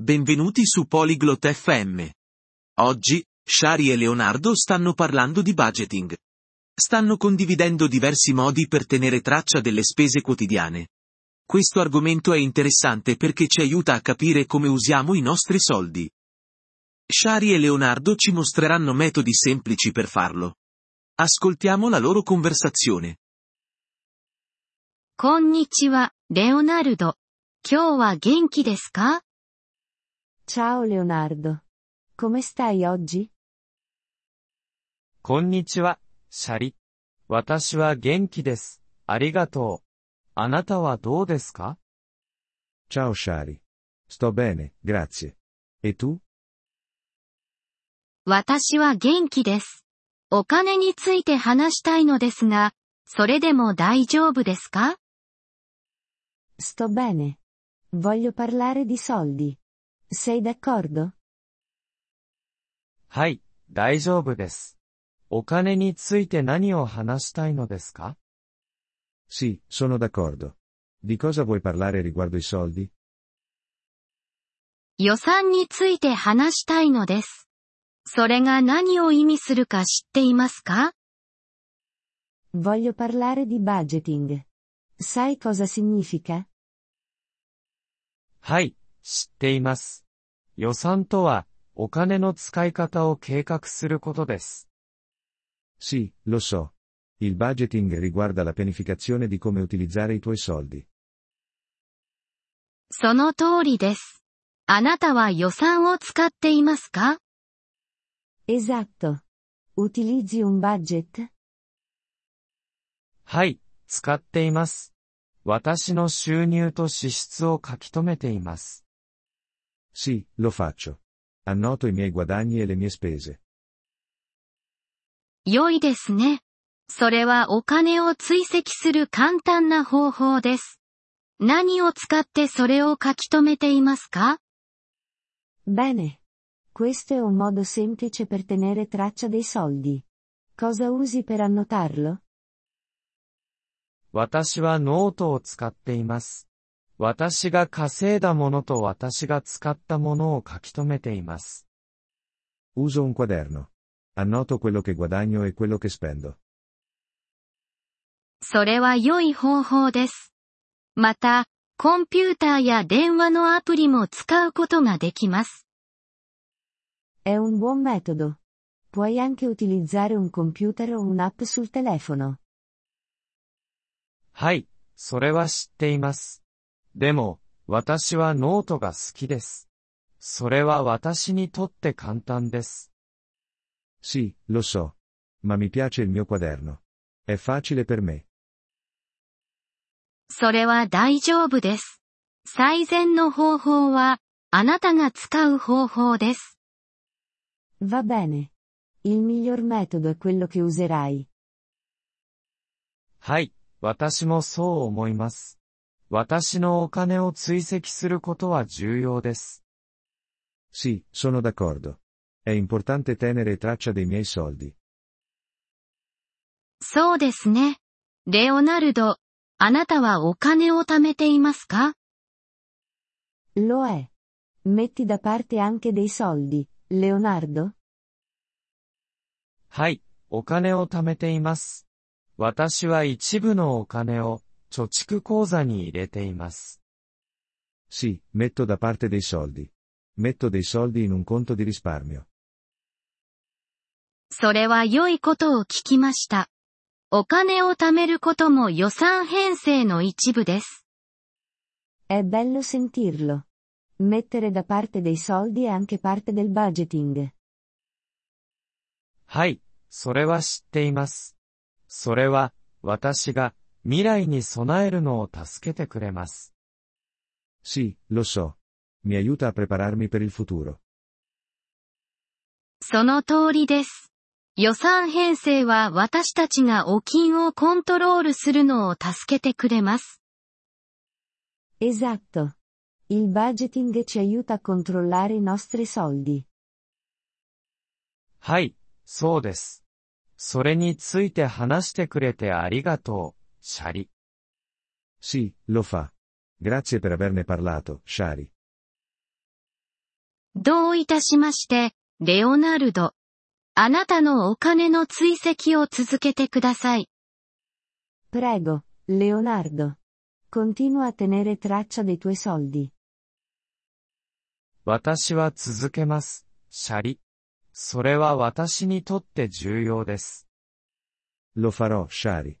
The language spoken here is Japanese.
benvenuti su Polyglot FM. Oggi, Shari e Leonardo stanno parlando di budgeting. Stanno condividendo diversi modi per tenere traccia delle spese quotidiane. Questo argomento è interessante perché ci aiuta a capire come usiamo i nostri soldi. Shari e Leonardo ci mostreranno metodi semplici per farlo. Ascoltiamo la loro conversazione. こんにちは、レオナルド。今日は元気ですか Ciao Leonardo. Come stai oggi? こんにちは、シャリ。私は元気です。ありがとう。あなたはどうですか Ciao Shari. Sto bene, grazie. E tu? 私は元気です。お金について話したいのですが、それでも大丈夫ですか Sto bene. Voglio parlare di soldi. Sei d'accordo? はい、大丈夫です。お金について何を話したいのですか Sì, sono d'accordo. Di cosa vuoi parlare riguardo i soldi? 予算について話したいのです。それが何を意味するか知っていますか Voglio parlare di budgeting. Sai cosa significa? はい、知っています。予算とは、お金の使い方を計画することです。Sì, lo so. Il budgeting riguarda la pianificazione di come utilizzare i tuoi soldi. その通りです。あなたは予算を使っていますか Esatto. Utilizzi un budget? はい、使っています。私の収入と支出を書き留めています。Sì, lo faccio. Annoto i miei guadagni e le mie spese. 良いですね。それはお金を追跡する簡単な方法です。何を使ってそれを書き留めていますか Bene. Questo è un modo semplice per tenere traccia dei soldi. Cosa usi per annotarlo? 私はノートを使っています。私が稼いだものと私が使ったものを書き留めています。Uso un quaderno. Annoto quello che guadagno e quello che spendo. それは良い方法です。また、コンピューターや電話のアプリも使うことができます。È un buon metodo. Puoi anche utilizzare un computer o un'app sul telefono. はい、それは知っています。でも、私はノートが好きです。それは私にとって簡単です。Sì, lo so. Ma mi piace il mio quaderno. È facile per me. それは大丈夫です。最善の方法は、あなたが使う方法です。Va bene. Il miglior metodo è quello che userai. はい、私もそう思います。私のお金を追跡することは重要です。Sì, sono d'accordo. È importante tenere traccia dei miei soldi. そうですね。レオナルド、あなたはお金を貯めていますか Lo è. Metti da parte anche dei soldi, Leonardo? はい、お金を貯めています。私は一部のお金を貯蓄口座に入れています。Sì, metto da parte dei soldi. Metto dei soldi in un conto di risparmio. それは良いことを聞きました。お金を貯めることも予算編成の一部です。È bello sentirlo. Mettere da parte dei soldi è anche parte del budgeting. はい、それは知っています。それは、私が未来に備えるのを助けてくれます。Sì, lo so. Mi aiuta a prepararmi per il futuro. その通りです。予算編成は私たちがお金をコントロールするのを助けてくれます。Esatto. Il budgeting ci aiuta a controllare i nostri soldi. はい、そうです。それについて話してくれてありがとう、シャリ。Sì, lo fa. Grazie per averne parlato, Shari. どういたしまして、レオナルド。あなたのお金の追跡を続けてください。Prego, Leonardo. Continua a tenere traccia dei tuoi soldi. 私は続けます、シャリ。それは私にとって重要です。Lo farò, Shari.